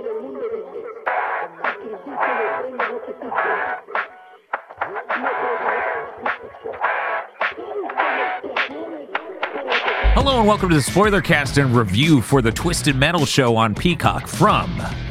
mundo más principio de premio no existe. Hello and welcome to the spoiler cast and review for the Twisted Metal show on Peacock from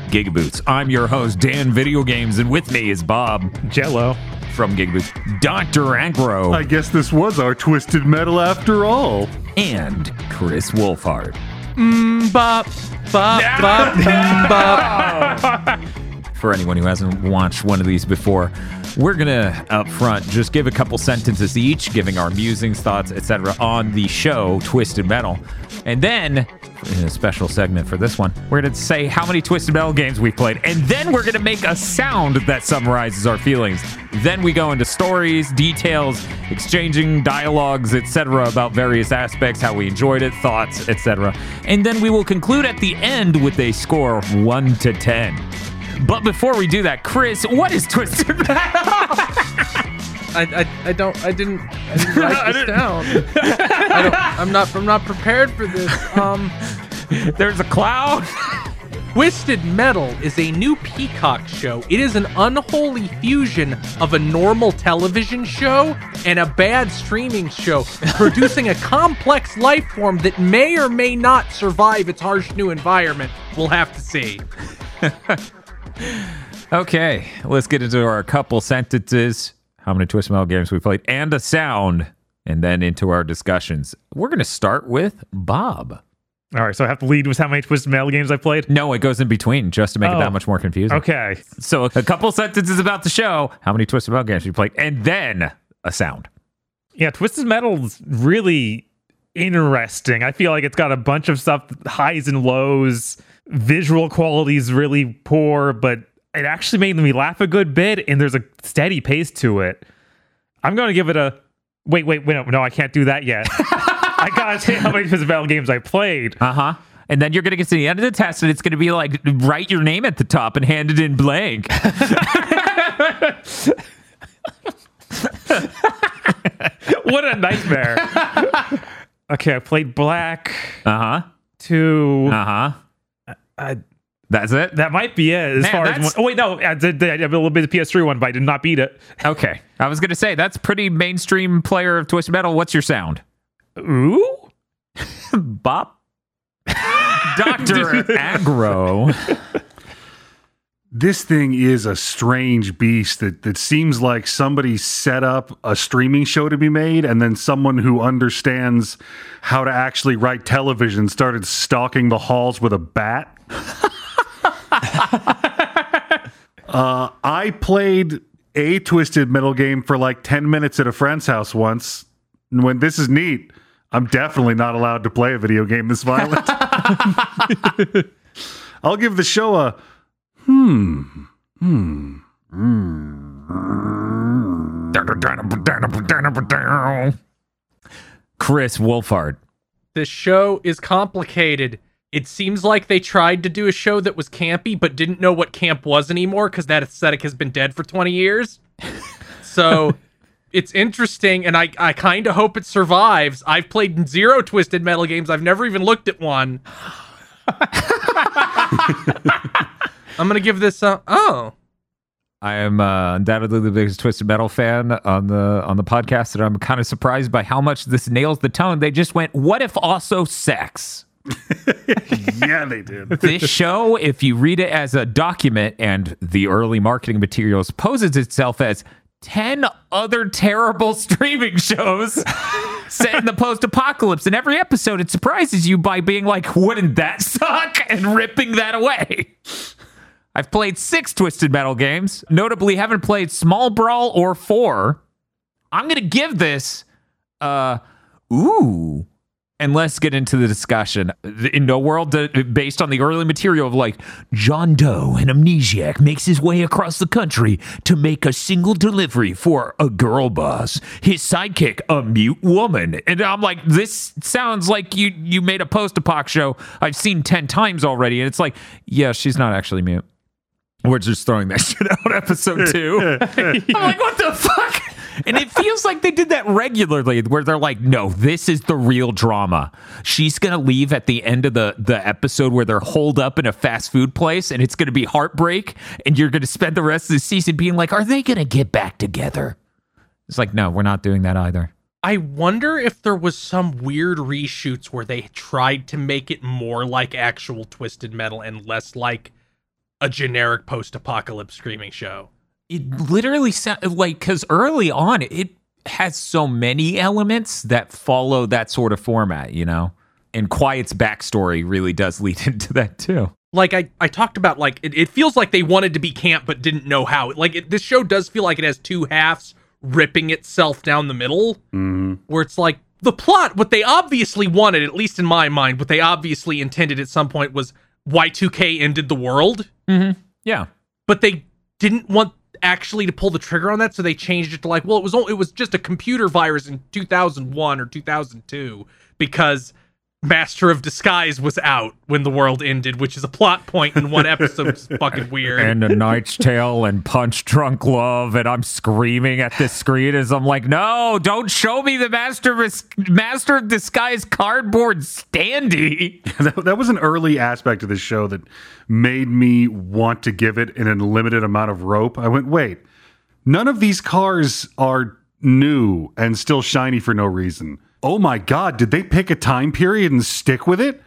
Gigaboots. I'm your host, Dan Video Games, and with me is Bob Jello. from Gigaboots, Dr. Agro, I guess this was our twisted metal after all. and Kris Wolfheart. Bop, bop, bop, mm, bop. For anyone who hasn't watched one of these before, we're gonna up front just give a couple sentences each, giving our musings, thoughts, etc. on the show Twisted Metal, and then in a special segment for this one, we're gonna say how many Twisted Metal games we've played, and then we're gonna make a sound that summarizes our feelings. Then we go into stories, details, exchanging dialogues, etc. about various aspects, how we enjoyed it, thoughts, etc. And then we will conclude at the end with a score of one to ten. But before we do that, Kris, what is Twisted Metal? I, I, I don't I didn't I didn't write this down. I don't, I'm not I'm not prepared for this. Um, There's a cloud. Twisted Metal is a new Peacock show. It is an unholy fusion of a normal television show and a bad streaming show, producing a complex life form that may or may not survive its harsh new environment. We'll have to see. Okay, let's get into our couple sentences. How many Twisted Metal games we played, and a sound, and then into our discussions. We're going to start with Bob. All right, so I have to lead with how many Twisted Metal games I played. No, it goes in between just to make it Oh. that much more confusing. Okay, So a couple sentences about the show. How many Twisted Metal games we played, and then a sound. yeah, Twisted Metal's really interesting. I feel like it's got a bunch of stuff, highs and lows. Visual quality is really poor, but it actually made me laugh a good bit, and there's a steady pace to it. I'm going to give it a wait, wait, wait, no, no, I can't do that yet. I gotta say how many Metal games I played. Uh huh. And then you're going to get to the end of the test, and it's going to be like write your name at the top and hand it in blank. what a nightmare. okay, I played Black Uh huh. two. Uh huh. That's it. that might be it as Man, far as one, oh wait no I did, I did a little bit of PS3 one but I did not beat it. Okay. I was going to say that's pretty mainstream player of Twisted Metal. What's your sound? Ooh, Bop. Dr. Agro. This thing is a strange beast that, that seems like somebody set up a streaming show to be made, and then someone who understands how to actually write television started stalking the halls with a bat. uh, I played a Twisted Metal game for like 10 minutes at a friend's house once. And when this is neat, I'm definitely not allowed to play a video game this violent. I'll give the show a Hmm. Hmm. Kris Wolfheart. This show is complicated. It seems like they tried to do a show that was campy, but didn't know what camp was anymore because that aesthetic has been dead for 20 years. So it's interesting, and I, I kind of hope it survives. I've played zero Twisted Metal games, I've never even looked at one. I'm going to give this a. Oh. I am uh, undoubtedly the biggest Twisted Metal fan on the on the podcast, and I'm kind of surprised by how much this nails the tone. They just went, "What if also sex?" yeah, they did. this show, if you read it as a document and the early marketing materials, poses itself as 10 other terrible streaming shows set in the post apocalypse. In every episode, it surprises you by being like, wouldn't that suck? And ripping that away. I've played six Twisted Metal games, notably, haven't played Small Brawl or four. I'm going to give this, uh, ooh and let's get into the discussion. In a world based on the early material of like John Doe, an amnesiac, makes his way across the country to make a single delivery for a girl boss. His sidekick, a mute woman, and I'm like, this sounds like you you made a post-apoc show I've seen ten times already, and it's like, yeah, she's not actually mute. We're just throwing that shit out episode two. I'm like, what the fuck? And it feels like they did that regularly where they're like, no, this is the real drama. She's going to leave at the end of the, the episode where they're holed up in a fast food place and it's going to be heartbreak. And you're going to spend the rest of the season being like, are they going to get back together? It's like, no, we're not doing that either. I wonder if there was some weird reshoots where they tried to make it more like actual Twisted Metal and less like a generic post-apocalypse screaming show. It literally sounds like, because early on, it has so many elements that follow that sort of format, you know? And Quiet's backstory really does lead into that too. Like I, I talked about, like it, it feels like they wanted to be camp but didn't know how. Like it, this show does feel like it has two halves ripping itself down the middle, mm-hmm. where it's like the plot. What they obviously wanted, at least in my mind, what they obviously intended at some point was Y2K ended the world, mm-hmm. Yeah. but they didn't want actually to pull the trigger on that, so they changed it to like, well, it was it was just a computer virus in 2001 or 2002 because Master of Disguise was out when the world ended, which is a plot point in one episode, which is fucking weird. and a Knight's Tale and Punch Drunk Love, and I'm screaming at the screen as I'm like, no, don't show me the Master of, Master of Disguise cardboard standee. that, that was an early aspect of the show that made me want to give it an unlimited amount of rope. I went, wait, none of these cars are new and still shiny for no reason. Oh my God, did they pick a time period and stick with it?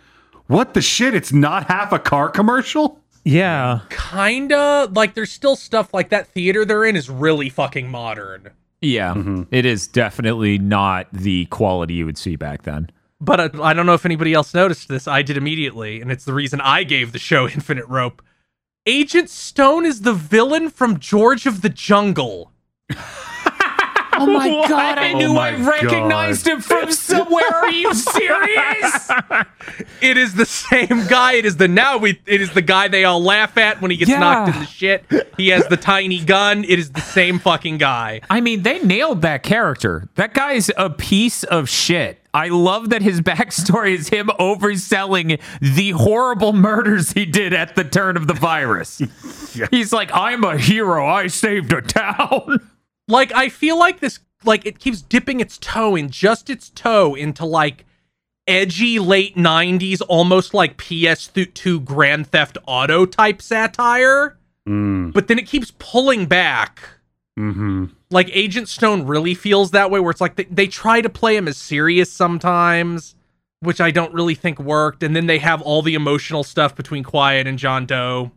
What the shit? It's not half a car commercial? Yeah. Kinda like there's still stuff like that theater they're in is really fucking modern. Yeah, it is definitely not the quality you would see back then. But uh, I don't know if anybody else noticed this. I did immediately, and it's the reason I gave the show Infinite Rope. Agent Stone is the villain from George of the Jungle. Oh, oh my god, I Oh knew my I recognized him from somewhere. Are you serious? It is the same guy. It is the now we. It is the guy they all laugh at when he gets Yeah. knocked in the shit. He has the tiny gun. It is the same fucking guy. I mean, they nailed that character. That guy's a piece of shit. I love that his backstory is him overselling the horrible murders he did at the turn of the virus. He's like, I'm a hero. I saved a town. Like I feel like this. Like it keeps dipping its toe in just its toe into like edgy late '90s, almost like PS2 Grand Theft Auto type satire. But then it keeps pulling back. Mm-hmm. like Agent Stone really feels that way, where it's like they, they try to play him as serious sometimes, which I don't really think worked, and then they have all the emotional stuff between Quiet and John Doe.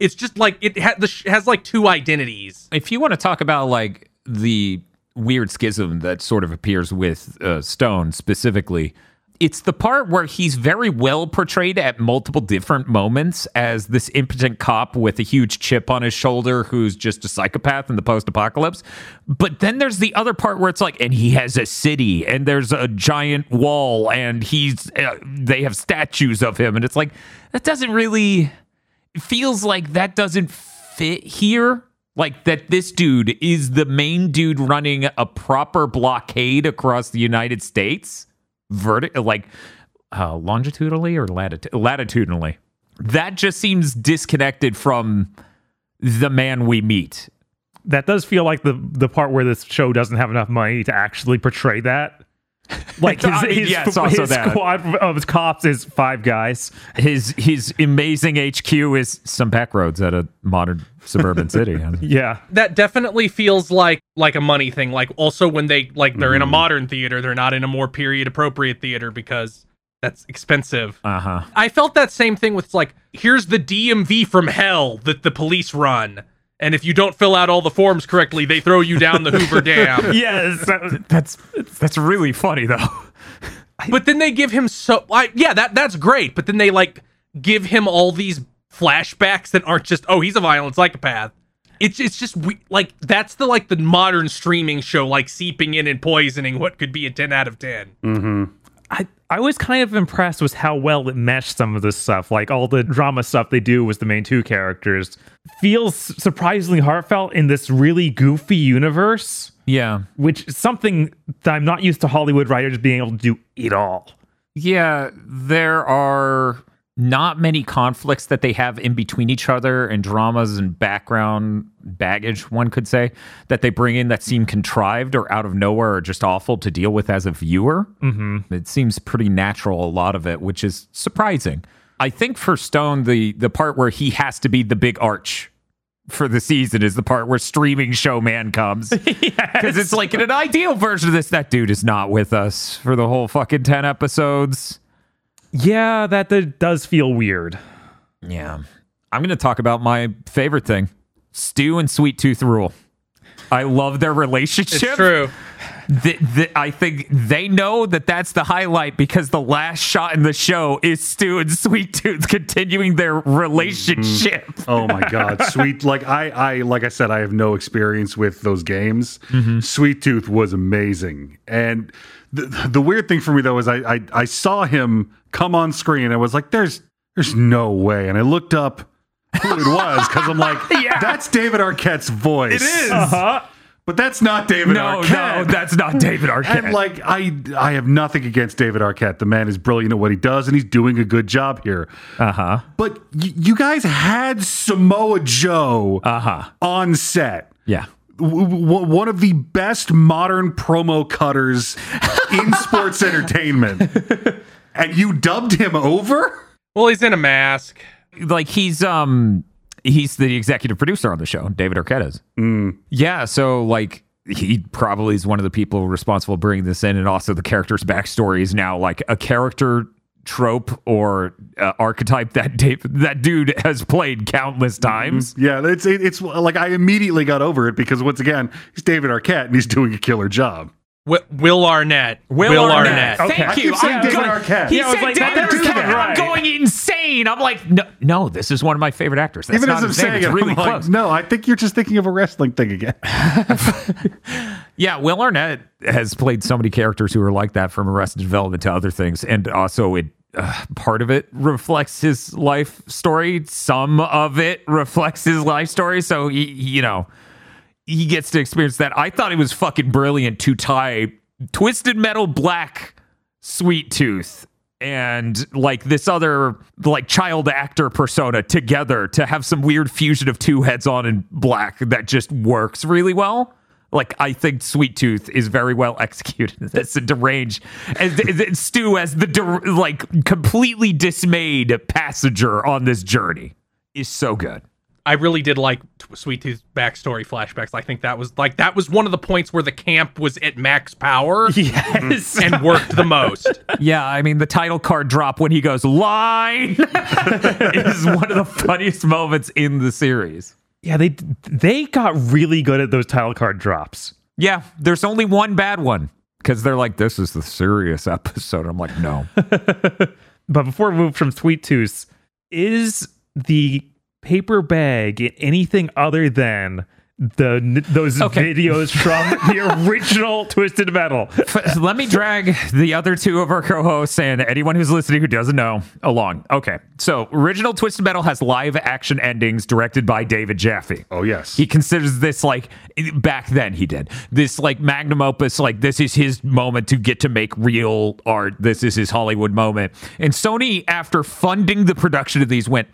It's just like it ha- has like two identities. If you want to talk about like the weird schism that sort of appears with uh, Stone specifically, it's the part where he's very well portrayed at multiple different moments as this impotent cop with a huge chip on his shoulder who's just a psychopath in the post apocalypse. But then there's the other part where it's like, and he has a city and there's a giant wall and he's, uh, they have statues of him. And it's like, that doesn't really, feels like that doesn't fit here. Like that this dude is the main dude running a proper blockade across the United States verti- like uh, longitudinally or latitude latitudinally. That just seems disconnected from the man we meet. That does feel like the the part where this show doesn't have enough money to actually portray that. Like his, I mean, his, yes, also his squad of cops is five guys. His his amazing HQ is some back roads at a modern suburban city. Yeah. That definitely feels like like a money thing. Like also when they like they're in a modern theater, they're not in a more period appropriate theater because that's expensive. Uh huh. I felt that same thing with like, here's the DMV from hell that the police run. And if you don't fill out all the forms correctly, they throw you down the Hoover Dam. Yes. that- That's that's really funny though. But then they give him so I, yeah, that that's great. But then they like give him all these flashbacks that aren't just oh he's a violent psychopath. It's it's just we, like that's the like the modern streaming show like seeping in and poisoning what could be a ten out of ten. Mm-hmm. I, I was kind of impressed with how well it meshed some of this stuff. Like all the drama stuff they do with the main two characters feels surprisingly heartfelt in this really goofy universe, Yeah. which is something that I'm not used to Hollywood writers being able to do it all. Yeah, there are not many conflicts that they have in between each other and dramas and background baggage, one could say, that they bring in that seem contrived or out of nowhere or just awful to deal with as a viewer. Mm-hmm. It seems pretty natural, a lot of it, which is surprising. I think for Stone, the the part where he has to be the big arch for the season is the part where streaming showman comes. Because it's like in an ideal version of this, that dude is not with us for the whole fucking 10 episodes. Yeah, that, that does feel weird. Yeah. I'm going to talk about my favorite thing Stu and Sweet Tooth Rule. I love their relationship. It's true. Th- th- I think they know that that's the highlight because the last shot in the show is Stu and Sweet Tooth continuing their relationship. Mm-hmm. Oh my god, sweet! Like I, I, like I said, I have no experience with those games. Mm-hmm. Sweet Tooth was amazing, and the the weird thing for me though is I, I, I saw him come on screen and I was like, "There's, there's no way," and I looked up who it was because I'm like, "That's David Arquette's voice." It is, uh-huh. But that's not David No, Arquette. no, that's not David Arquette. And like I, I have nothing against David Arquette. The man is brilliant at what he does, and he's doing a good job here. uh huh. But y- you guys had Samoa Joe Uh huh. on set. Yeah. W- w- one of the best modern promo cutters in sports entertainment. And you dubbed him over? Well, he's in a mask. Like he's um he's the executive producer on the show. David Arquette is. Yeah. So like he probably is one of the people responsible bringing this in, and also the character's backstory is now like a character trope or uh, archetype that Dave, that dude has played countless times. Yeah, it's it's like I immediately got over it because once again, he's David Arquette and he's doing a killer job. Wi- Will Arnett. Will, Arnett. Thank Okay. I you. I'm David going- Arquette. He Yeah, said like, David Arquette. I'm going insane. I'm like, no, no, this is one of my favorite actors. That's Even not as I'm saying It's it, really I'm like, close. no, I think you're just thinking of a wrestling thing again. Yeah, Will Arnett has played so many characters who are like that from Arrested Development to other things, and also it uh, part of it reflects his life story. Some of it reflects his life story. So he, you know, he gets to experience that. I thought it was fucking brilliant to tie Twisted Metal Black, Sweet Tooth. And like this other like child actor persona together to have some weird fusion of two heads on in black that just works really well. Like I think Sweet Tooth is very well executed. That's a deranged, and, and Stu as the der, like completely dismayed passenger on this journey is so good. I really did like T- Sweet Tooth's backstory flashbacks. I think that was like that was one of the points where the camp was at max power Yes. and worked the most. Yeah, I mean the title card drop when he goes line is one of the funniest moments in the series. yeah, they they got really good at those title card drops. Yeah, there's only one bad one because they're like, this is the serious episode. I'm like, no. But before we move from Sweet Tooth, is the paper bag in anything other than the those Okay. videos from the original Twisted Metal? F- Let me drag the other two of our co-hosts and anyone who's listening who doesn't know along. Okay, so original Twisted Metal has live action endings directed by David Jaffe. Oh yes. He considers this like back then he did this like magnum opus like this is his moment to get to make real art. This is his Hollywood moment. And Sony after funding the production of these went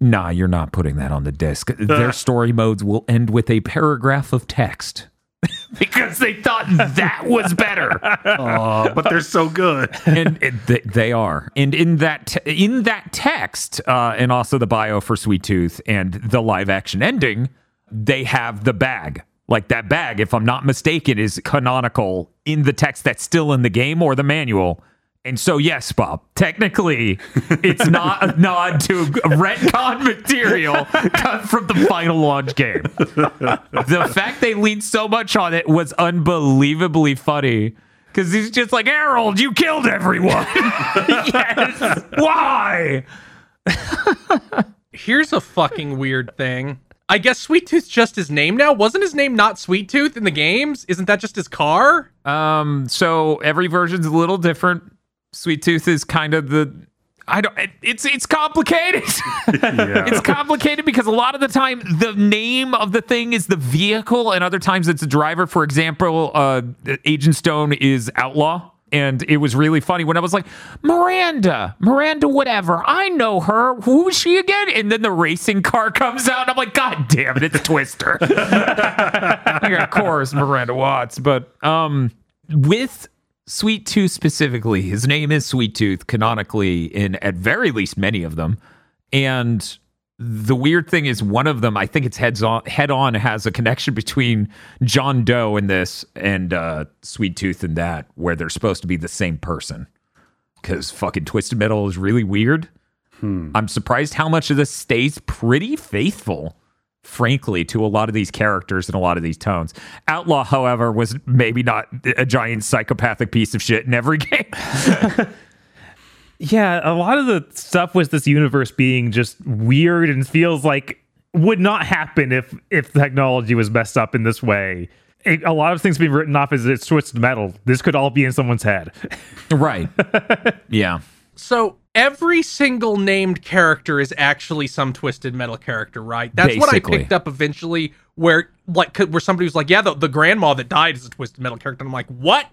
Nah, you're not putting that on the disc. Their story modes will end with a paragraph of text. because they thought that was better. Aw, but they're so good. and it, th- they are. And in that te- in that text, uh, and also the bio for Sweet Tooth and the live action ending, they have the bag. Like that bag, if I'm not mistaken, is canonical in the text that's still in the game or the manual. And so, yes, Bob, technically, it's not a nod to retcon material cut from the final launch game. The fact they leaned so much on it was unbelievably funny. Because he's just like, Harold, you killed everyone. yes. Why? Here's a fucking weird thing. I guess Sweet Tooth's just his name now. Wasn't his name not Sweet Tooth in the games? Isn't that just his car? Um, so every version's a little different. Sweet Tooth is kind of the I don't it, it's it's complicated. Yeah. it's complicated because a lot of the time the name of the thing is the vehicle and other times it's a driver. For example, uh Agent Stone is Outlaw. And it was really funny when I was like, Miranda, Miranda, whatever. I know her. Who is she again? And then the racing car comes out, and I'm like, God damn it, it's a Twister. like, of course, Miranda Watts. But um, with Sweet Tooth specifically, his name is Sweet Tooth canonically in at very least many of them. And the weird thing is one of them, I think it's heads on head on has a connection between John Doe in this and uh Sweet Tooth in that, where they're supposed to be the same person. Cause fucking Twisted Metal is really weird. I'm surprised how much of this stays pretty faithful, frankly, to a lot of these characters and a lot of these tones. Outlaw, however, was maybe not a giant psychopathic piece of shit in every game. Yeah, a lot of the stuff with this universe being just weird and feels like would not happen if if technology was messed up in this way. A a lot of things being written off as it's twisted metal. This could all be in someone's head. right. yeah. So every single named character is actually some twisted metal character, right? That's what I picked up eventually. Where like where somebody was like, "Yeah, the, the grandma that died is a twisted metal character," and I'm like, "What?"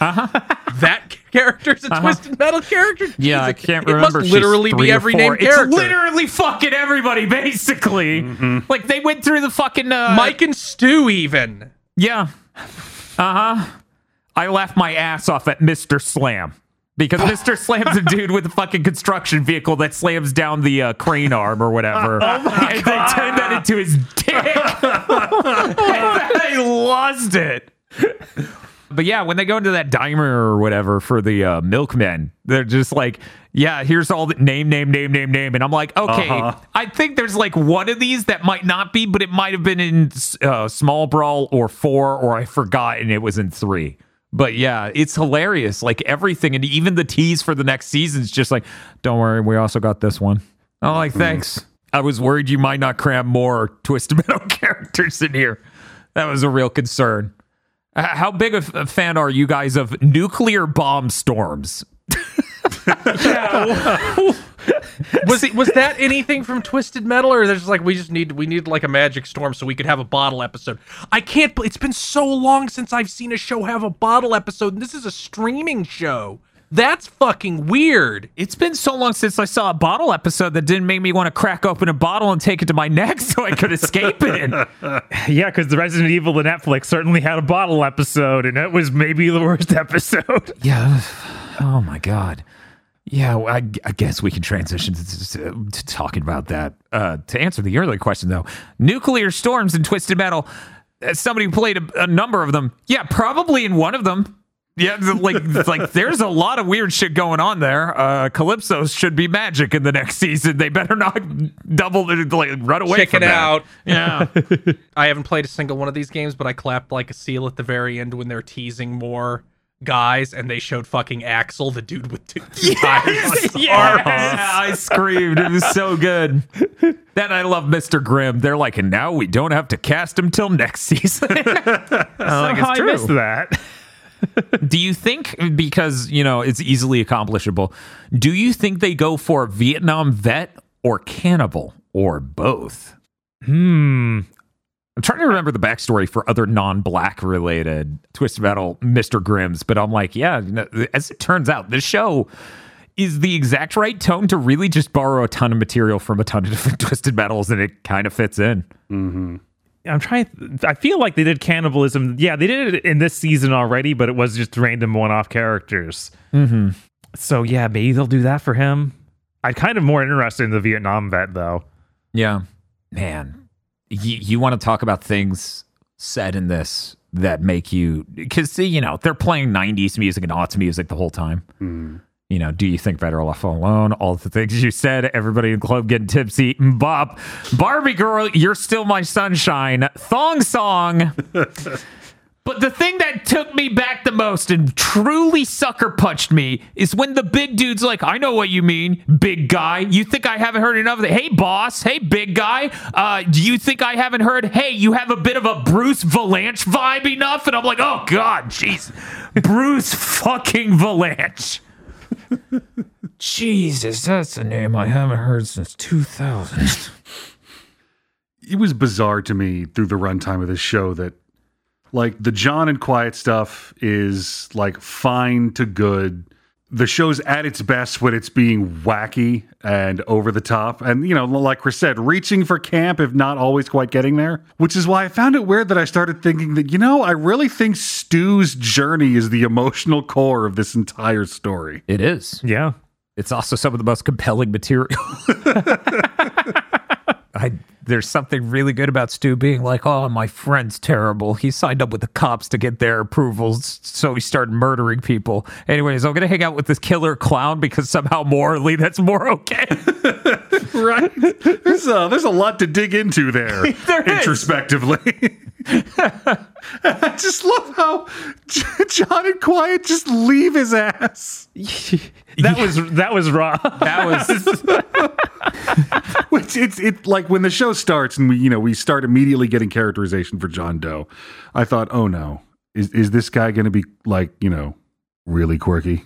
that character's a twisted metal character? Uh-huh. Yeah, I can't remember. it must literally be every name named It's literally fucking everybody, basically. Like they went through the fucking uh, Mike and Stu, even. Yeah. Uh huh. I laughed my ass off at Mr. Slam because Mr. Slam's a dude with a fucking construction vehicle that slams down the uh, crane arm or whatever. and they turned that into his dick. I lost it. But yeah, when they go into that dimer or whatever for the uh, milkmen, they're just like, yeah, here's all the name, name, name, name, name. And I'm like, okay, Uh-huh. I think there's like one of these that might not be, but it might have been in uh, Small Brawl or four, or I forgot and it was in three. But yeah, it's hilarious. Like everything, and even the tease for the next season is just like, don't worry, we also got this one. I'm like, mm-hmm. thanks. I was worried you might not cram more Twisted Metal characters in here. That was a real concern. How big a fan are you guys of nuclear bomb storms? Was it, was that anything from Twisted Metal, or there's like we just need we need like a magic storm so we could have a bottle episode? I can't. bel- It's been so long since I've seen a show have a bottle episode, and this is a streaming show. That's fucking weird. It's been so long since I saw a bottle episode that didn't make me want to crack open a bottle and take it to my neck so I could escape it. yeah, because the Resident Evil the Netflix certainly had a bottle episode, and it was maybe the worst episode. Yeah. Oh my god. Yeah, well, I, I guess we can transition to, to, to talking about that. Uh, to answer the earlier question, though, nuclear storms in Twisted Metal. As somebody who played a, a number of them, yeah, probably in one of them. Yeah, like like there's a lot of weird shit going on there. Uh, Calypso should be magic in the next season. They better not double like run away Check from it that. out. Yeah. I haven't played a single one of these games, but I clapped like a seal at the very end when they're teasing more guys, and they showed fucking Axel, the dude with two, two tires. on his arm. Yeah, I screamed. It was so good. Then I love Mr. Grimm. They're like, and now we don't have to cast him till next season. I'm like, it's I true. missed that. Do you think because you know it's easily accomplishable? Do you think they go for Vietnam vet or cannibal or both? Hmm. I'm trying to remember the backstory for other non-black related Twisted Metal Mr. Grimms, but I'm like, yeah. you know, as it turns out, this show is the exact right tone to really just borrow a ton of material from a ton of different Twisted Metals, and it kind of fits in. I'm trying. I feel like they did cannibalism. Yeah, they did it in this season already, but it was just random one-off characters. Mm-hmm. So yeah, maybe they'll do that for him. I'm kind of more interested in the Vietnam vet though. Yeah, man, you, you want to talk about things said in this that make you because see, you know, they're playing '90s music and aughts music the whole time. Hmm. You know, do you think better off alone? All the things you said, everybody in the club getting tipsy. Bop, Barbie girl, you're still my sunshine. Thong song. But the thing that took me back the most and truly sucker punched me is when the big dude's like, I know what you mean, big guy. You think I haven't heard enough of it? Hey, boss. Hey, big guy. Uh, do you think I haven't heard? Hey, you have a bit of a Bruce Vilanch vibe enough? And I'm like, oh, God, jeez. Bruce fucking Vilanch. Jesus, that's a name I haven't heard since 2000. It was bizarre to me through the runtime of this show that Like the John and Quiet stuff is like fine to good. The show's at its best when it's being wacky and over the top. And, you know, like Kris said, reaching for camp, if not always quite getting there. Which is why I found it weird that I started thinking that, you know, I really think Stu's journey is the emotional core of this entire story. It is. Yeah. It's also some of the most compelling material. I, there's something really good about Stu being like, "Oh, my friend's terrible. He signed up with the cops to get their approvals, so he started murdering people." Anyways, I'm gonna hang out with this killer clown because somehow morally that's more okay. right? There's a, there's a lot to dig into there, There is. introspectively. I just love how John and Quiet just leave his ass. That was that was raw. That was Which it's it like when the show starts and we you know we start immediately getting characterization for John Doe. I thought, oh no, is is this guy going to be like you know really quirky?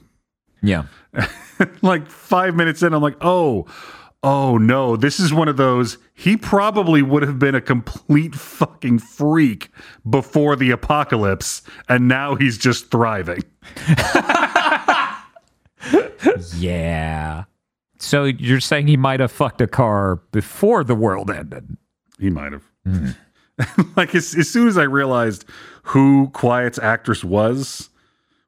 yeah. like five minutes in, I'm like, oh, oh no, this is one of those. He probably would have been a complete fucking freak before the apocalypse, and now he's just thriving. Yeah. So you're saying he might have fucked a car before the world ended? He might have. like as, as soon as I realized who Quiet's actress was,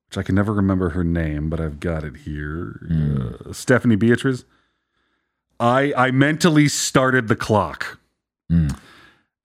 which I can never remember her name, but I've got it here, uh, Stephanie Beatriz. I I mentally started the clock.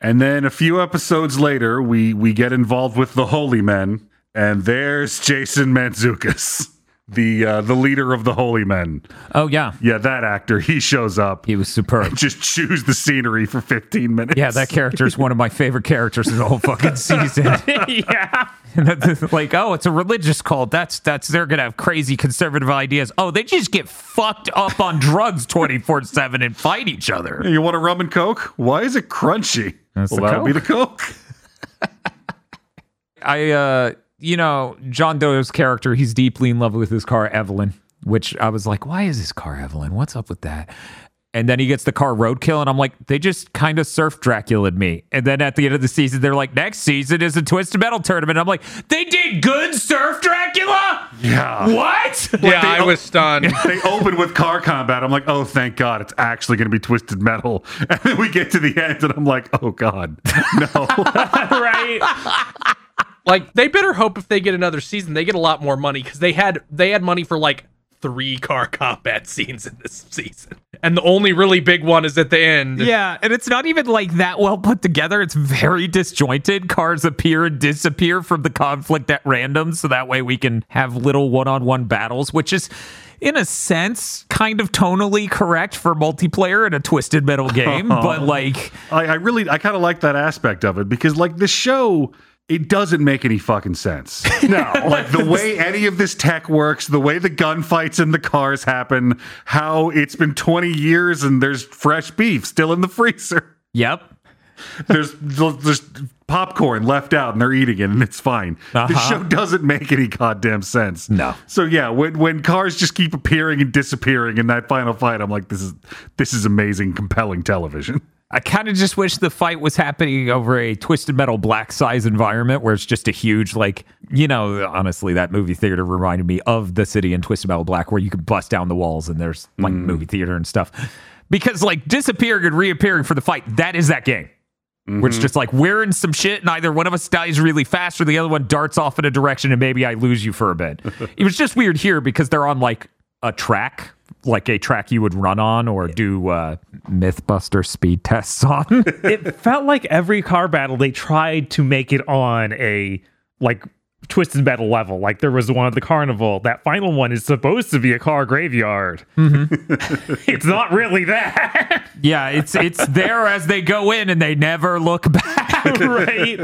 And then a few episodes later, we we get involved with the Holy Men, and there's Jason Mantzoukas, the uh, the leader of the Holy Men. Oh yeah, Yeah, that actor. He shows up. he was superb. just chews the scenery for 15 minutes. Yeah, that character is one of my favorite characters in the whole fucking season. yeah. like, oh, it's a religious cult. That's that's they're gonna have crazy conservative ideas. Oh, they just get fucked up on drugs twenty four seven and fight each other. You want a rum and coke? Why is it crunchy? That's well, that'll be the coke. I, uh, you know, John Doe's character, he's deeply in love with his car, Evelyn. Which I was like, why is his car Evelyn? What's up with that? And then he gets the car roadkill, and I'm like, they just kind of surf Dracula me. And then at the end of the season, they're like, next season is a Twisted Metal tournament. I'm like, they did good surf Dracula? Yeah. What? yeah, they- I was stunned. they open with car combat. I'm like, oh, thank God, it's actually going to be twisted metal. And then we get to the end, and I'm like, oh God, no. right. Like they better hope if they get another season, they get a lot more money because they had they had money for like three car combat scenes in this season, and the only really big one is at the end. Yeah, and it's not even like that well put together. It's very disjointed. Cars appear and disappear from the conflict at random, so that way we can have little one on one battles, which is, in a sense, kind of tonally correct for multiplayer in a twisted metal game. but like, I, I really, I kind of like that aspect of it because, like, the show, it doesn't make any fucking sense. No. like the way any of this tech works, the way the gunfights in the cars happen, how it's been 20 years and there's fresh beef still in the freezer. yep. There's there's popcorn left out and they're eating it and it's fine. The Uh-huh. show doesn't make any goddamn sense. No. So yeah, when when cars just keep appearing and disappearing in that final fight, I'm like, this is this is amazing, compelling television. I kind of just wish the fight was happening over a twisted metal black size environment where it's just a huge, like, you know, honestly, that movie theater reminded me of the city in Twisted Metal Black where you can bust down the walls and there's like hmm. movie theater and stuff. Because like disappearing and reappearing for the fight, that is that game. Where it's mm-hmm. just like we're in some shit and either one of us dies really fast or the other one darts off in a direction and maybe I lose you for a bit. it was just weird here because they're on like a track, like a track you would run on or do uh, Mythbuster speed tests on. it felt like every car battle they tried to make it on a like twisted metal level. Like there was one at the carnival. That final one is supposed to be a car graveyard. it's not really that. Yeah, it's it's there as they go in and they never look back right.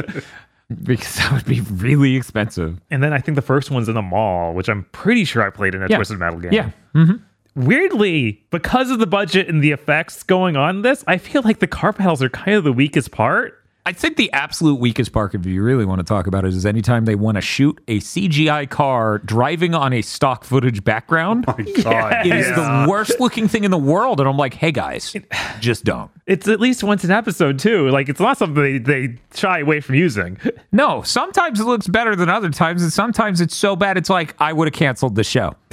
because that would be really expensive. And then I think the first one's in the mall, which I'm pretty sure I played in a Yeah. Twisted Metal game. Yeah. Weirdly, because of the budget and the effects going on this, I feel like the car battles are kind of the weakest part. I think the absolute weakest part, if you really want to talk about it, is anytime they want to shoot a CGI car driving on a stock footage background. Oh my God, It is yeah. the worst looking thing in the world. And I'm like, hey guys, just don't. It's at least once an episode too. Like it's not something they, they shy away from using. No, sometimes it looks better than other times, and sometimes it's so bad it's like I would have canceled the show.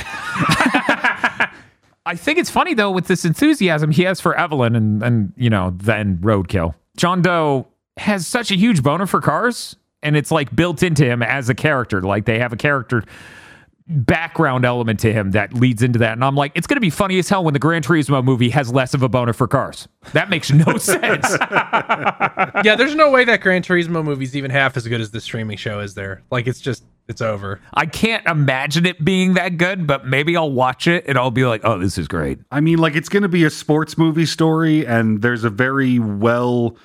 I think it's funny though with this enthusiasm he has for Evelyn and and you know then Roadkill. John Doe has such a huge boner for cars, and it's like built into him as a character. Like they have a character background element to him that leads into that. And I'm like, it's going to be funny as hell when the Gran Turismo movie has less of a boner for cars. That makes no sense. yeah, there's no way that Gran Turismo movie's even half as good as the streaming show is there. Like it's just it's over. I can't imagine it being that good, but maybe I'll watch it and I'll be like, oh, this is great. I mean, like it's going to be a sports movie story, and there's a very well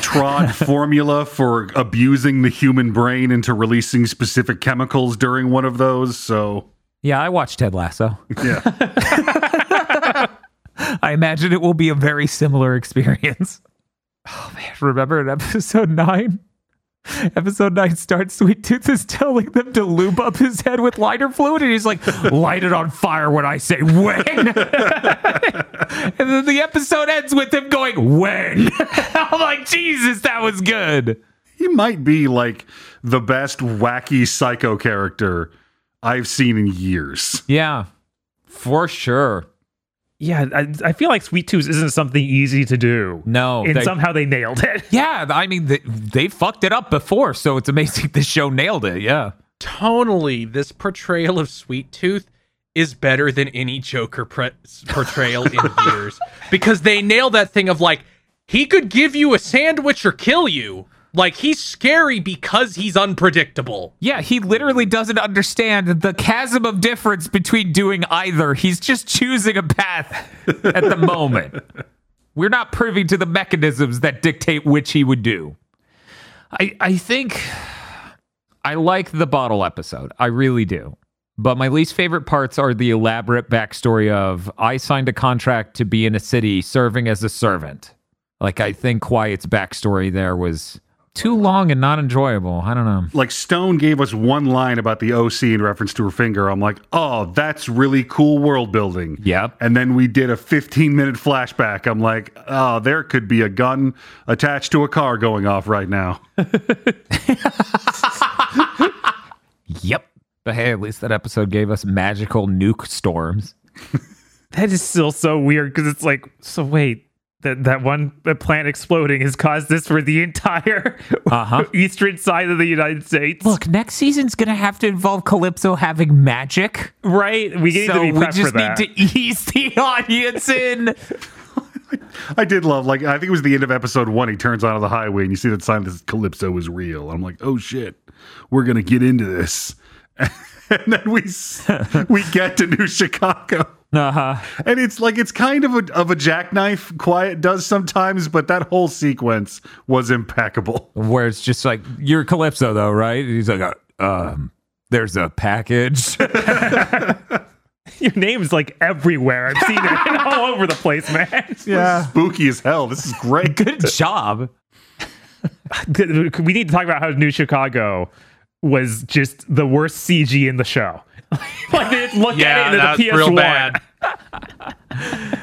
trod formula for abusing the human brain into releasing specific chemicals during one of those. So, Yeah, I watched Ted Lasso. yeah, I imagine it will be a very similar experience. Oh man, remember in episode nine? Episode nine starts. Sweet Tooth is telling them to lube up his head with lighter fluid, and he's like, "Light it on fire when I say when." and then the episode ends with him going, "When?" I'm like, "Jesus, that was good." he might be like the best wacky psycho character I've seen in years. Yeah, for sure. Yeah, I, I feel like Sweet Tooth isn't something easy to do. No, and they- somehow they nailed it. Yeah, I mean, they, they fucked it up before, so it's amazing this show nailed it. Yeah. Tonally, this portrayal of Sweet Tooth is better than any Joker pre- portrayal in years because they nail that thing of like he could give you a sandwich or kill you. Like he's scary because he's unpredictable. Yeah, he literally doesn't understand the chasm of difference between doing either. He's just choosing a path at the moment. We're not privy to the mechanisms that dictate which he would do. I I think I like the bottle episode. I really do. But my least favorite parts are the elaborate backstory of I signed a contract to be in a city serving as a servant. Like I think Quiet's backstory there was too long and not enjoyable. I don't know. Like Stone gave us one line about the OC in reference to her finger. I'm like, oh, that's really cool world building. Yep. And then we did a 15 minute flashback. I'm like, oh, there could be a gun attached to a car going off right now. Yep. But hey, at least that episode gave us magical nuke storms. That is still so weird because it's like, so wait, that that one plant exploding has caused this for the entire Uh-huh. eastern side of the United States. Look, next season's gonna have to involve Calypso having magic. right? We need so to be we prepped just for that. need to ease the audience in. I did love, like, I think it was the end of episode one. He turns onto the highway and you see that sign that says Calypso is real. I'm like, oh shit, we're going to get into this. and then we we get to New Chicago. Uh-huh. And it's like it's kind of a of a jackknife quiet does sometimes, but that whole sequence was impeccable. Where it's just like you're Calypso though, right? He's like, uh, um, there's a package. Your name's like everywhere. I've seen it all over the place, man. yeah. Spooky as hell. This is great. Good job. We need to talk about how New Chicago was just the worst CG in the show. like they look Yeah, at it and that's a PS1. real bad.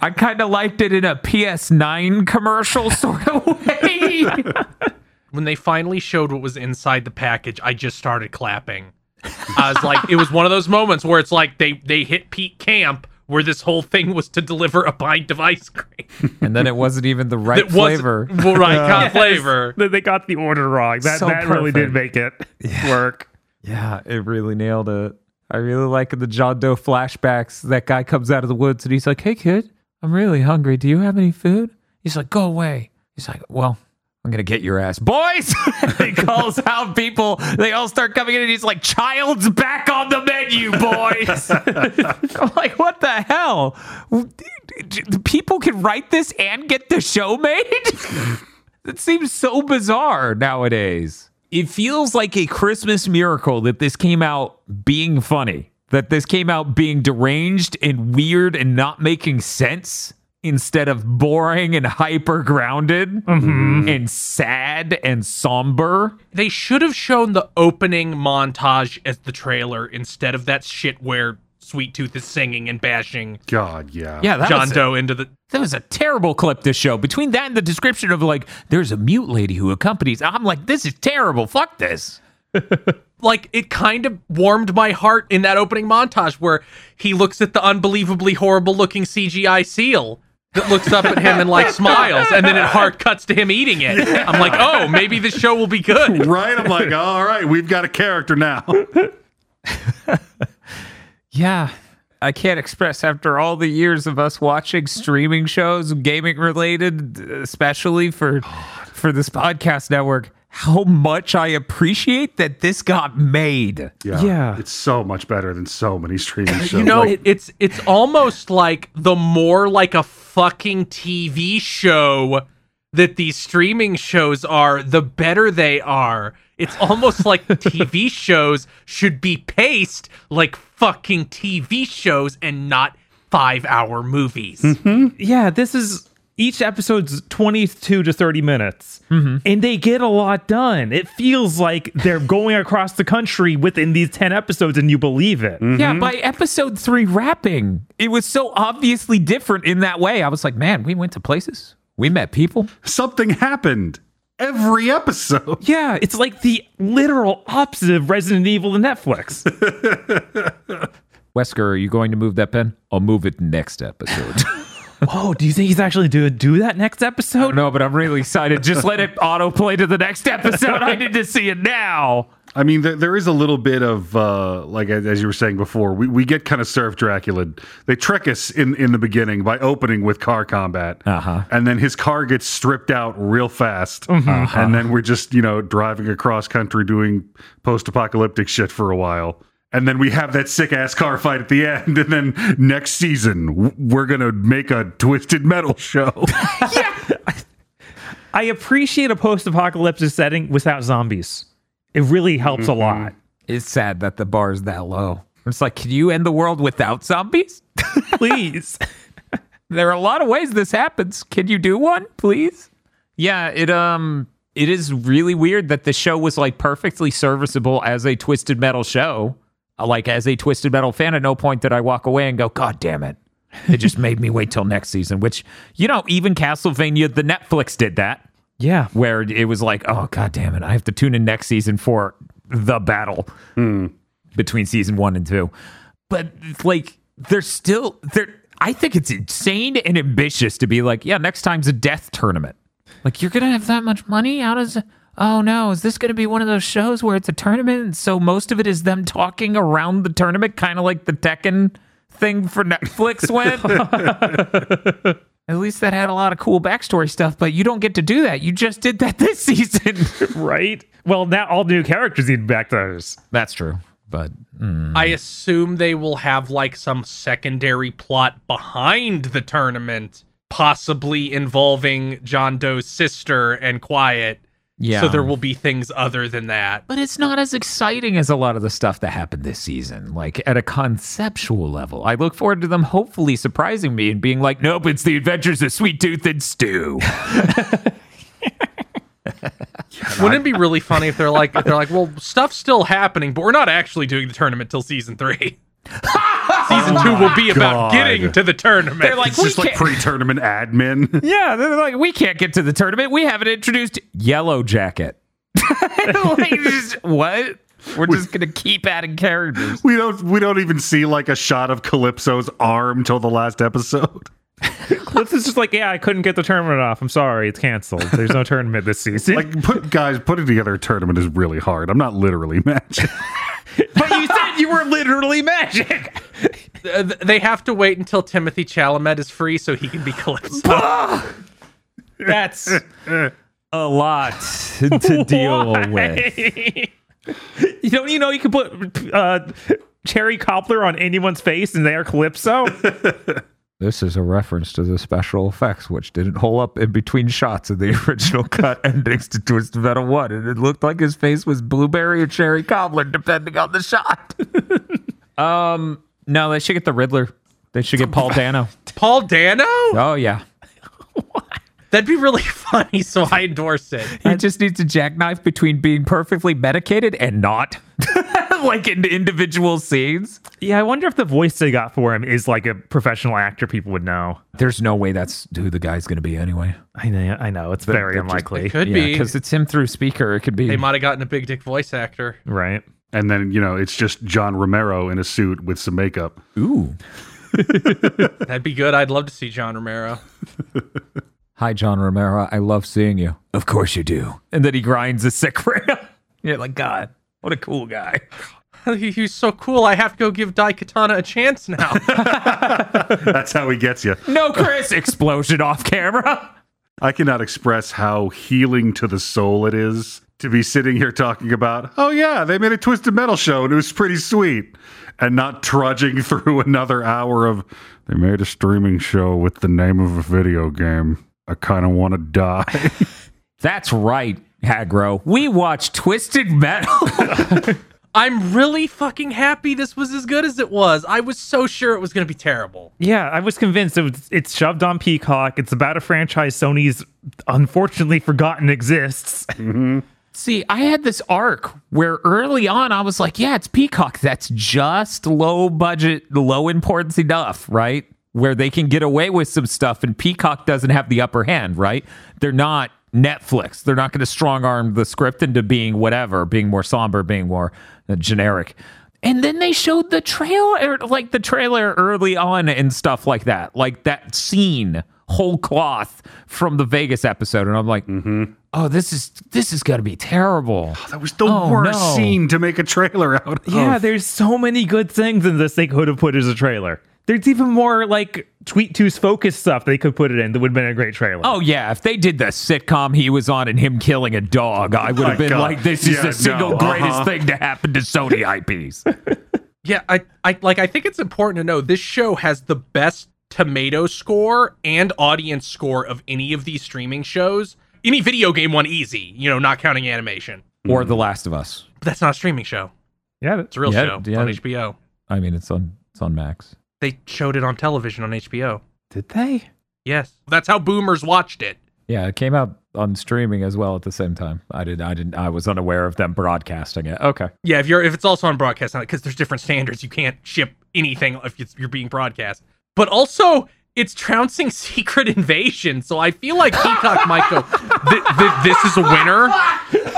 I kind of liked it in a PS9 commercial sort of way. when they finally showed what was inside the package, I just started clapping. I was like, it was one of those moments where it's like they they hit peak camp where this whole thing was to deliver a pint of ice cream. and then it wasn't even the right flavor. well, right kind of flavor. That they got the order wrong. That So that really did make it work. Yeah, it really nailed it. I really like the John Doe flashbacks. That guy comes out of the woods and he's like, "Hey, kid, I'm really hungry. Do you have any food?" He's like, "Go away." He's like, "Well, I'm gonna get your ass, boys." he calls out people. They all start coming in, and he's like, "Child's back on the menu, boys." I'm like, "What the hell? People can write this and get the show made." It seems so bizarre nowadays. It feels like a Christmas miracle that this came out being funny, that this came out being deranged and weird and not making sense instead of boring and hyper grounded mm-hmm. and sad and somber. They should have shown the opening montage as the trailer instead of that shit where Sweet Tooth is singing and bashing God, yeah. Yeah, that John was, Doe into the. that was a terrible clip this show. Between that and the description of like, there's a mute lady who accompanies, I'm like, this is terrible. Fuck this. Like, it kind of warmed my heart in that opening montage where he looks at the unbelievably horrible looking CGI seal that looks up at him and like smiles, and then it hard cuts to him eating it. I'm like, oh, maybe the show will be good. Right? I'm like, all right, we've got a character now. Yeah. I can't express after all the years of us watching streaming shows, gaming related, especially for for this podcast network, how much I appreciate that this got made. Yeah. Yeah. It's so much better than so many streaming shows. You know, Like, it's it's almost like the more like a fucking TV show that these streaming shows are, the better they are. It's almost like TV shows should be paced like fucking TV shows and not five hour movies. Mm-hmm. Yeah, this is each episode's 22 to 30 minutes. Mm-hmm. And they get a lot done. It feels like they're going across the country within these 10 episodes and you believe it. Yeah, mm-hmm. by episode three wrapping, it was so obviously different in that way. I was like, man, we went to places. We met people. something happened every episode. Yeah, it's like the literal opposite of Resident Evil and Netflix. Wesker, are you going to move that pen? I'll move it next episode. oh, do you think he's actually do do that next episode? no, but I'm really excited. Just let it autoplay to the next episode. I need to see it now. I mean, there, there is a little bit of uh, like as as you were saying before, we, we get kind of served Dracula. They trick us in, in the beginning by opening with car combat, Uh-huh. and then his car gets stripped out real fast, and then we're just you know driving across country doing post apocalyptic shit for a while. And then we have that sick ass car fight at the end. And then next season, we're going to make a Twisted Metal show. yeah. I appreciate a post-apocalyptic setting without zombies. It really helps a lot. It's sad that the bar is that low. It's like, can you end the world without zombies? Please. there are a lot of ways this happens. Can you do one, please? Yeah, it um it is really weird that the show was like perfectly serviceable as a twisted metal show. Uh, Like as a twisted metal fan, at no point did I walk away and go, God damn it. It just made me wait till next season, which, you know, even Castlevania, the Netflix did that, yeah. where it was like, oh, God damn it. I have to tune in next season for the battle between season one and two. But like, there's still there. I think it's insane and ambitious to be like, yeah, next time's a death tournament. Like, you're gonna have that much money? How does? Oh no, is this gonna be one of those shows where it's a tournament? And so most of it is them talking around the tournament, kind of like the Tekken thing for Netflix went. At least that had a lot of cool backstory stuff, but you don't get to do that. You just did that this season. Right? Well, now all new characters need backstories. That's true, but mm. I assume they will have like some secondary plot behind the tournament, possibly involving John Doe's sister and Quiet. Yeah. So there will be things other than that. but it's not as exciting as a lot of the stuff that happened this season. Like at a conceptual level, I look forward to them hopefully surprising me and being like, "Nope, it's the Adventures of Sweet Tooth and Stu." Wouldn't it be really funny if they're like if they're like, well, stuff's still happening, but we're not actually doing the tournament till season three. season two will be about God. getting to the tournament. They're like, It's we just like can't. pre-tournament admin. yeah, they're like, we can't get to the tournament. We haven't introduced Yellow Jacket. Like, just- what? We're just gonna keep adding characters. we don't we don't even see like a shot of Calypso's arm till the last episode. Cliff is just like, yeah, I couldn't get the tournament off. I'm sorry, it's canceled. There's no tournament this season. Like put guys putting together a tournament is really hard. I'm not literally magic. but you said you were literally magic. Uh, they have to wait until Timothy Chalamet is free so he can be Calypso. That's a lot to deal with. you don't you know you can put uh, cherry cobbler on anyone's face and they are Calypso? This is a reference to the special effects, which didn't hold up in between shots of the original cut endings to Twisted Metal 1. And it looked like his face was blueberry or cherry cobbler, depending on the shot. um, no, they should get the Riddler. They should get Paul Dano. Paul Dano? Oh yeah. That'd be really funny, so I endorse it. He just needs a jackknife between being perfectly medicated and not. Like in individual scenes. Yeah, I wonder if the voice they got for him is like a professional actor people would know. There's no way that's who the guy's going to be anyway. I know, I know. It's very they're just- unlikely. It could yeah, be. because it's him through speaker. It could be. They might have gotten a big dick voice actor. Right. And then, you know, it's just John Romero in a suit with some makeup. Ooh. That'd be good. I'd love to see John Romero. Hi, John Romero. I love seeing you. Of course you do. And then he grinds a sick rail. You're like, God, what a cool guy. He- He's so cool. I have to go give Daikatana a chance now. That's how he gets you. No, Kris. Explosion off camera. I cannot express how healing to the soul it is to be sitting here talking about, oh, yeah, they made a Twisted Metal show and it was pretty sweet, and not trudging through another hour of, they made a streaming show with the name of a video game. I kind of want to die. That's right, Hagro. We watch Twisted Metal. I'm really fucking happy this was as good as it was. I was so sure it was going to be terrible. Yeah, I was convinced it was, it's shoved on Peacock. It's about a franchise Sony's unfortunately forgotten exists. Mm-hmm. See, I had this arc where early on I was like, yeah, it's Peacock. That's just low budget, low importance enough, right? Where they can get away with some stuff and Peacock doesn't have the upper hand, right? They're not Netflix. They're not going to strong arm the script into being whatever, being more somber, being more uh, generic. And then they showed the trailer, like the trailer early on and stuff like that, like that scene, whole cloth from the Vegas episode. And I'm like, mm-hmm. oh, this is this is gonna be terrible. Oh, that was the Oh, worst no. scene to make a trailer out of. Yeah, there's so many good things in this they could have put as a trailer. There's even more like Sweet Tooth's focus stuff they could put it in that would have been a great trailer. Oh yeah, if they did the sitcom he was on and him killing a dog, I would have My been God. like, this is Yeah, the single no, greatest uh-huh. thing to happen to Sony IPs. Yeah, I, I like. I think it's important to know this show has the best tomato score and audience score of any of these streaming shows. Any video game one easy, you know, not counting animation. or The Last of Us. But that's not a streaming show. yeah, It's a real Yeah, show yeah. on HBO. I mean, it's on it's on Max. They showed it on television on HBO. did they? Yes, that's how boomers watched it. Yeah, it came out on streaming as well at the same time. I did I didn't I was unaware of them broadcasting it. Okay. Yeah, if you're if it's also on broadcast, because there's different standards, you can't ship anything if it's, you're being broadcast. But also, it's trouncing Secret Invasion, so I feel like Peacock might go. "Th- th- this is a winner.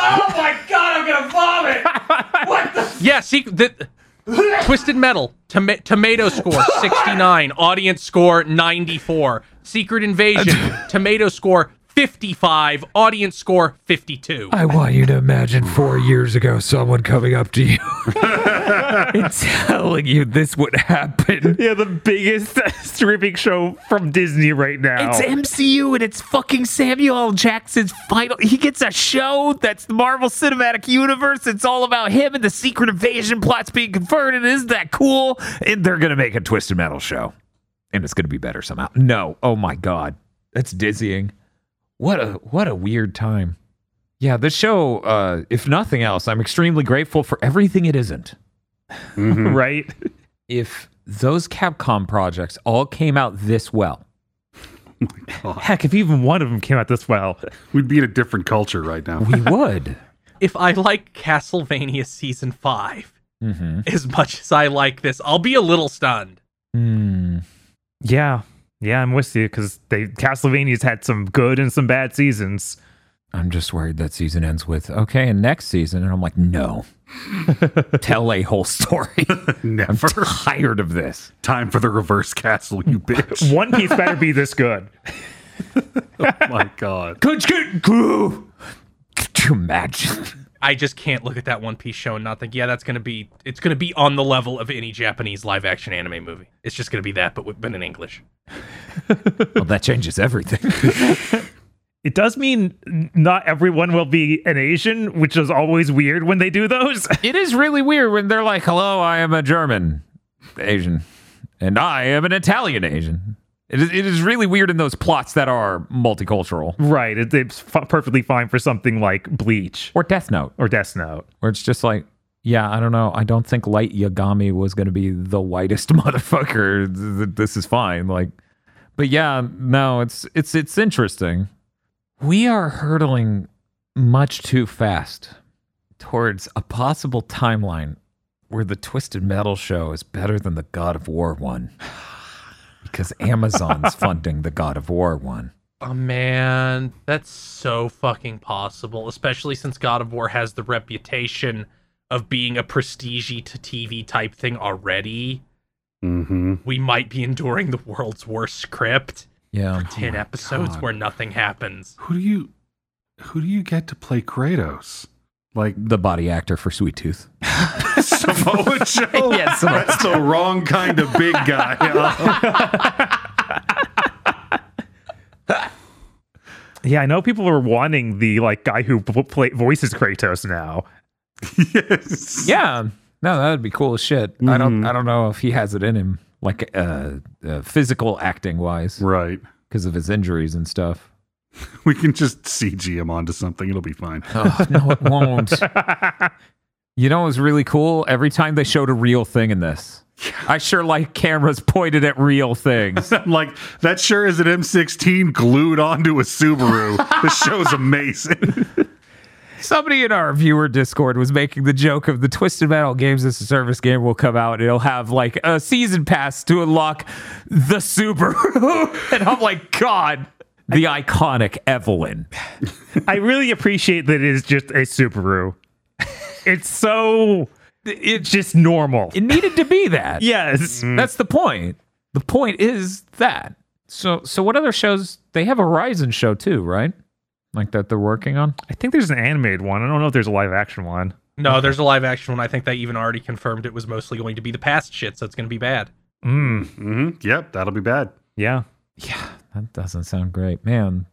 Oh my god, I'm gonna vomit! What the Yeah, secret. The, Twisted Metal toma- tomato score 69, audience score 94. Secret Invasion tomato score 55, audience score 52. I want you to imagine four years ago someone coming up to you and telling you this would happen. Yeah, the biggest streaming show from Disney right now. It's MCU and it's fucking Samuel L. Jackson's final. He gets a show that's the Marvel Cinematic Universe. It's all about him and the Secret Invasion plots being converted. Isn't that cool? And they're gonna make a Twisted Metal show, and it's gonna be better somehow. No, oh my god, that's dizzying. What a what a weird time. Yeah, the show. Uh, if nothing else, I'm extremely grateful for everything it isn't. right? If those Capcom projects all came out this well, Heck, if even one of them came out this well, We'd be in a different culture right now. we would. If I like Castlevania Season 5 mm-hmm. as much as I like this, I'll be a little stunned. Hmm. yeah, yeah, I'm with you because they Castlevania's had some good and some bad seasons. I'm just worried that season ends with okay, and next season, and I'm like, no, tell a whole story. I'm Never. tired of this. Time for the reverse castle, you bitch. One Piece better be this good. oh my god. Could you imagine? I just can't look at that One Piece show and not think, yeah, that's gonna be it's gonna be on the level of any Japanese live action anime movie. It's just gonna be that, but with, but in English. Well, that changes everything. It does mean not everyone will be an Asian, which is always weird when they do those. it is really weird when they're like, "Hello, I am a German Asian, and I am an Italian Asian." It is, it is really weird in those plots that are multicultural right. It, it's f- perfectly fine for something like Bleach or Death Note. or Death Note. where it's just like, yeah, I don't know. I don't think Light Yagami was going to be the whitest motherfucker. Th- th- This is fine. Like, but yeah, no, it's it's it's interesting. We are hurtling much too fast towards a possible timeline where the Twisted Metal show is better than the God of War one. Because Amazon's funding the God of War one. Oh man, that's so fucking possible, especially since God of War has the reputation of being a prestige to TV type thing already. Mm-hmm. We might be enduring the world's worst script. Yeah. 10 episodes God. where nothing happens. Who do you who do you get to play Kratos? Like The body actor for Sweet Tooth. Samoa Joe? Yeah, Samoa That's the wrong kind of big guy. Yeah, I know people are wanting the like guy who p- play, voices Kratos now. yes. Yeah. No, that would be cool as shit. I don't Mhm. I don't know if he has it in him, like uh, uh physical acting wise, Right. because of his injuries and stuff. We can just CG him onto something. It'll be fine. Oh, no, it won't. You know, it was really cool. Every time they showed a real thing in this, I sure like cameras pointed at real things. I'm like, that sure is an M16 glued onto a Subaru. this show's amazing. Somebody in our viewer Discord was making the joke of the Twisted Metal Games as a Service game will come out and it'll have like a season pass to unlock the Subaru. and I'm like, God, the iconic Evelyn. I really appreciate that it is just a Subaru. It's so it's just normal. It needed to be that. yes. That's the point. The point is that. So, so what other shows? They have a Horizon show too, right? Like that they're working on. I think there's an animated one. I don't know if there's a live action one. No, there's a live action one. I think they even already confirmed it was mostly going to be the past shit, so it's going to be bad. Mm, hmm Yep, that'll be bad. yeah. Yeah, that doesn't sound great, man.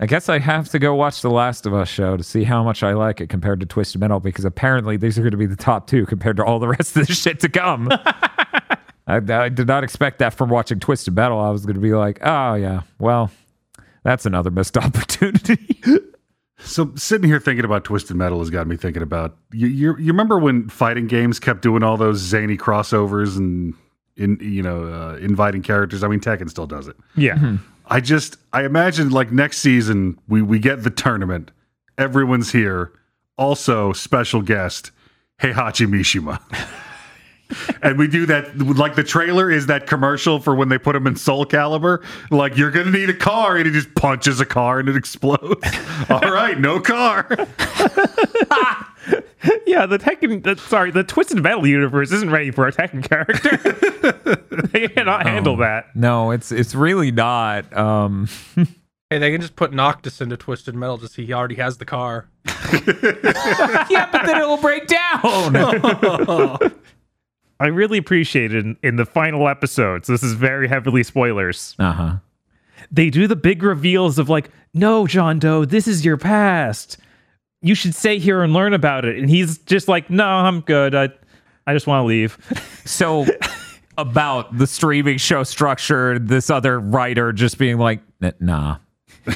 I guess I have to go watch the Last of Us show to see how much I like it compared to Twisted Metal because apparently these are going to be the top two compared to all the rest of the shit to come. I, I did not expect that from watching Twisted Metal. I was going to be like, oh yeah, well, that's another missed opportunity. So sitting here thinking about Twisted Metal has got me thinking about you. You, you remember when fighting games kept doing all those zany crossovers and in you know uh, inviting characters? I mean, Tekken still does it. Yeah. I just I imagine like next season we we get the tournament. Everyone's here. Also special guest Heihachi Mishima. and we do that like the trailer is that commercial for when they put him in Soul Calibur. Like you're gonna need a car, and he just punches a car and it explodes. All right, no car. Yeah, the Tekken, the, sorry, the Twisted Metal universe isn't ready for a Tekken character. they cannot handle that. no, it's it's really not. Um, Hey, they can just put Noctis into Twisted Metal just see he already has the car. yeah, but then it will break down. I really appreciate it in, in the final episodes. This is very heavily spoilers. uh huh. They do the big reveals of like, no, John Doe, this is your past. You should stay here and learn about it. And he's just like, no, I'm good. I, I just want to leave. So about the streaming show structure, this other writer just being like, nah.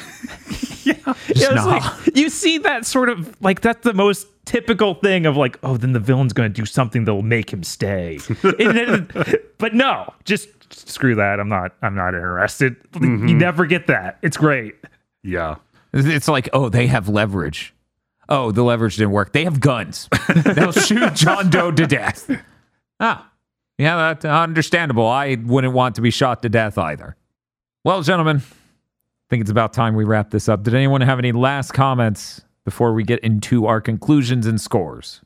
Yeah, it's nah. like, you see that sort of like that's the most typical thing of like, oh, then the villain's going to do something that'll make him stay. Then- but no, just screw that. I'm not. I'm not interested. Mm-hmm. You never get that. It's great. yeah. It's like, oh, they have leverage. Oh, the leverage didn't work. They have guns. They'll shoot John Doe to death. Ah, yeah, that's understandable. I wouldn't want to be shot to death either. Well, gentlemen, I think it's about time we wrap this up. Did anyone have any last comments before we get into our conclusions and scores?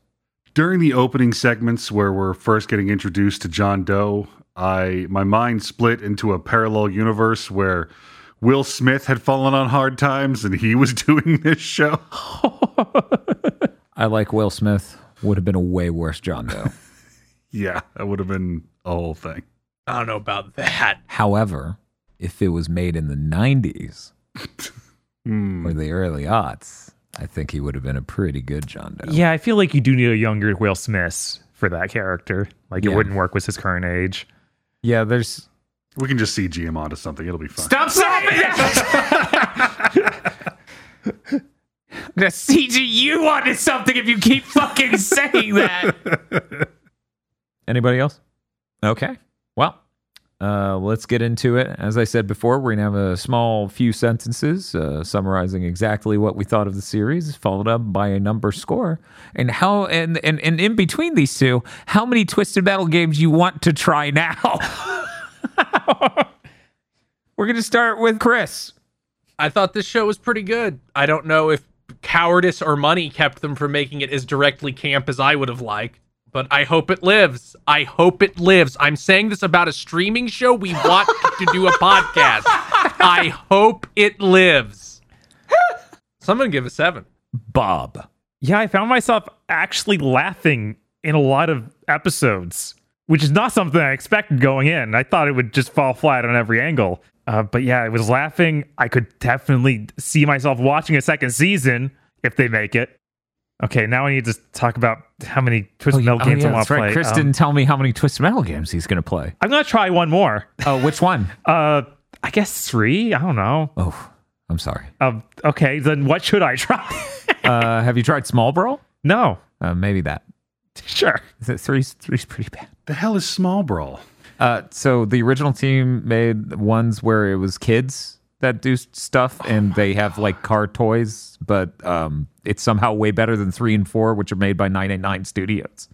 During the opening segments where we're first getting introduced to John Doe, I my mind split into a parallel universe where Will Smith had fallen on hard times and he was doing this show. I like Will Smith. Would have been a way worse John Doe. Yeah, that would have been a whole thing. I don't know about that. However, if it was made in the 90s Hmm. or the early aughts, I think he would have been a pretty good John Doe. Yeah, I feel like you do need a younger Will Smith for that character. Like Yeah. it wouldn't work with his current age. Yeah, there's. We can just CG him onto something. It'll be fine. Stop saying that! I'm gonna CG you onto something if you keep fucking saying that. Anybody else? Okay. Well, Uh, let's get into it. As I said before, we're gonna have a small few sentences uh, summarizing exactly what we thought of the series, followed up by a number score, and how and and, and in between these two, how many Twisted Metal games you want to try now. we're gonna start with Kris. I thought this show was pretty good. I don't know if cowardice or money kept them from making it as directly camp as I would have liked, but I hope it lives. I hope it lives. I'm saying this about a streaming show. We want to do a podcast. I hope it lives. Someone give a seven. Bob. Yeah, I found myself actually laughing in a lot of episodes, which is not something I expected going in. I thought it would just fall flat on every angle. Uh, but yeah, I was laughing. I could definitely see myself watching a second season if they make it. Okay, now I need to talk about how many Twisted Metal games I want Oh, to right. play. Kris Um, didn't tell me how many Twisted Metal games he's gonna play. I'm gonna try one more. Oh, which one? Uh, I guess three. I don't know. Oh, I'm sorry. Um, okay, then what should I try? Uh, have you tried Small Brawl? no, Uh, maybe that. sure. Three's three's pretty bad. The hell is Small Brawl? Uh, so the original team made ones where it was kids that do s- stuff, and they have like car toys, but um, it's somehow way better than three and four, which are made by 989 Studios.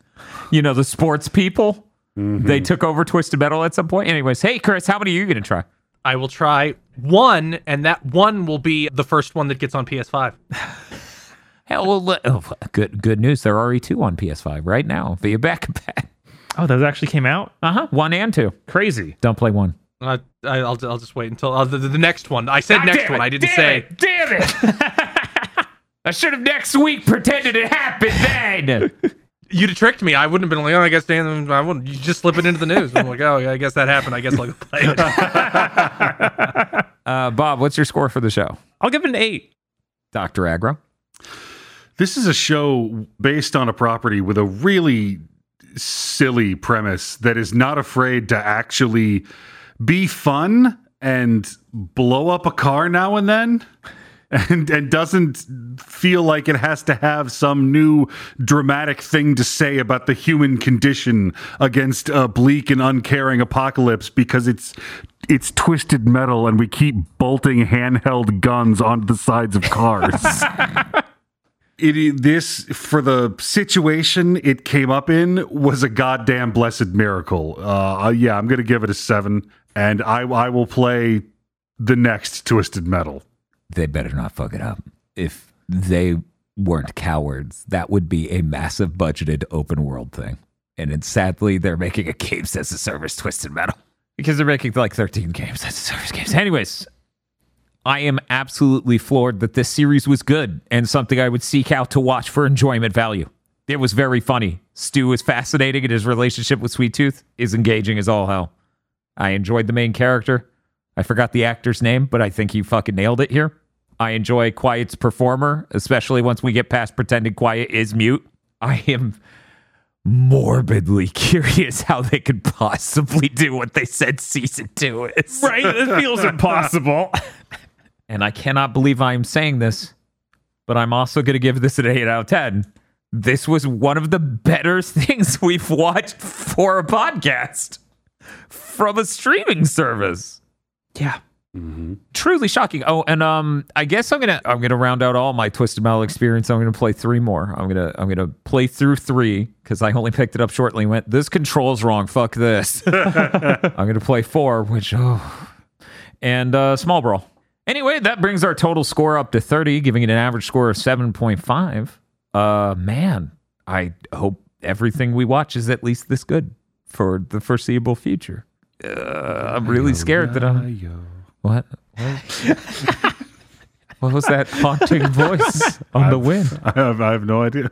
You know, the sports people. They took over Twisted Metal at some point. Anyways, hey Kris, how many are you gonna try? I will try one, and that one will be the first one that gets on PS5. Hell, well, oh, good good news. There are already two on PS5 right now via back compat. Oh, those actually came out. Uh huh. One and two. Crazy. Don't play one. Uh, I, I'll, I'll just wait until uh, the, the next one. I said God next one. it, I didn't damn say. it, damn it! I should have next week pretended it happened then. You'd have tricked me. I wouldn't have been like, oh, I guess Dan, I wouldn't. You just slip it into the news. I'm like, oh, yeah, I guess that happened. I guess I'll play it. Uh, Bob, what's your score for the show? I'll give it an eight. Dr. Agro. This is a show based on a property with a really silly premise that is not afraid to actually be fun and blow up a car now and then and and doesn't feel like it has to have some new dramatic thing to say about the human condition against a bleak and uncaring apocalypse because it's it's twisted metal and we keep bolting handheld guns onto the sides of cars it this for the situation it came up in was a goddamn blessed miracle. Uh, uh, yeah, I'm gonna give it a seven, and I I will play the next Twisted Metal. They better not fuck it up. If they weren't cowards, that would be a massive budgeted open world thing. And then sadly, they're making a games as a service Twisted Metal because they're making like 13 games as a service games. Anyways, I am absolutely floored that this series was good and something I would seek out to watch for enjoyment value. It was very funny. Stu is fascinating, and his relationship with Sweet Tooth is engaging as all hell. I enjoyed the main character. I forgot the actor's name, but I think he fucking nailed it here. I enjoy Quiet's performer, especially once we get past pretending Quiet is mute. I am morbidly curious how they could possibly do what they said season two is. Right? It feels impossible. And I cannot believe I'm saying this, but I'm also going to give this an 8 out of 10. This was one of the better things we've watched for a podcast from a streaming service. yeah. Truly shocking. Oh, and um I guess I'm going to I'm going to round out all my Twisted Metal experience. I'm going to play 3 more. I'm going to I'm going to play through 3 cuz I only picked it up shortly and went this controls wrong. Fuck this. I'm going to play 4 which oh and uh, Small Brawl. Anyway, that brings our total score up to 30, giving it an average score of 7.5. Uh, man, I hope everything we watch is at least this good for the foreseeable future. Uh, I'm really scared that I'm. What? What? what was that haunting voice on the wind? I have, I have no idea.